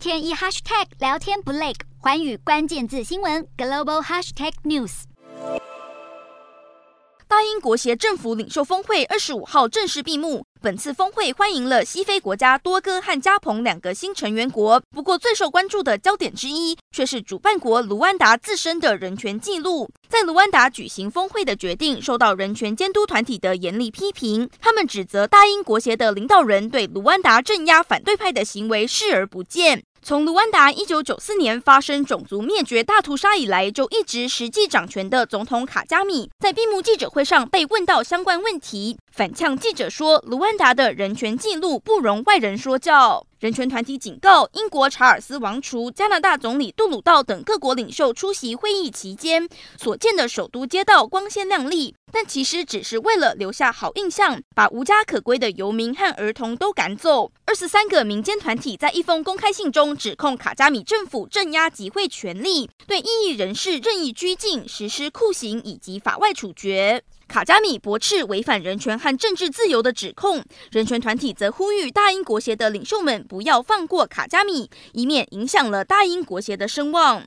天一 hashtag 聊天不累，环宇关键字新闻 global hashtag news。大英国协政府领袖峰会二十五号正式闭幕。本次峰会欢迎了西非国家多哥和加蓬两个新成员国。不过，最受关注的焦点之一却是主办国卢安达自身的人权记录。在卢安达举行峰会的决定受到人权监督团体的严厉批评。他们指责大英国协的领导人对卢安达镇压反对派的行为视而不见。从卢安达一九九四年发生种族灭绝大屠杀以来，就一直实际掌权的总统卡加米，在闭幕记者会上被问到相关问题，反呛记者说：“卢安达的人权记录不容外人说教。”人权团体警告，英国查尔斯王储、加拿大总理杜鲁道等各国领袖出席会议期间所见的首都街道光鲜亮丽，但其实只是为了留下好印象，把无家可归的游民和儿童都赶走。二十三个民间团体在一封公开信中指控卡加米政府镇压集会权利，对异议人士任意拘禁、实施酷刑以及法外处决。卡加米驳斥违反人权和政治自由的指控，人权团体则呼吁大英国协的领袖们不要放过卡加米，以免影响了大英国协的声望。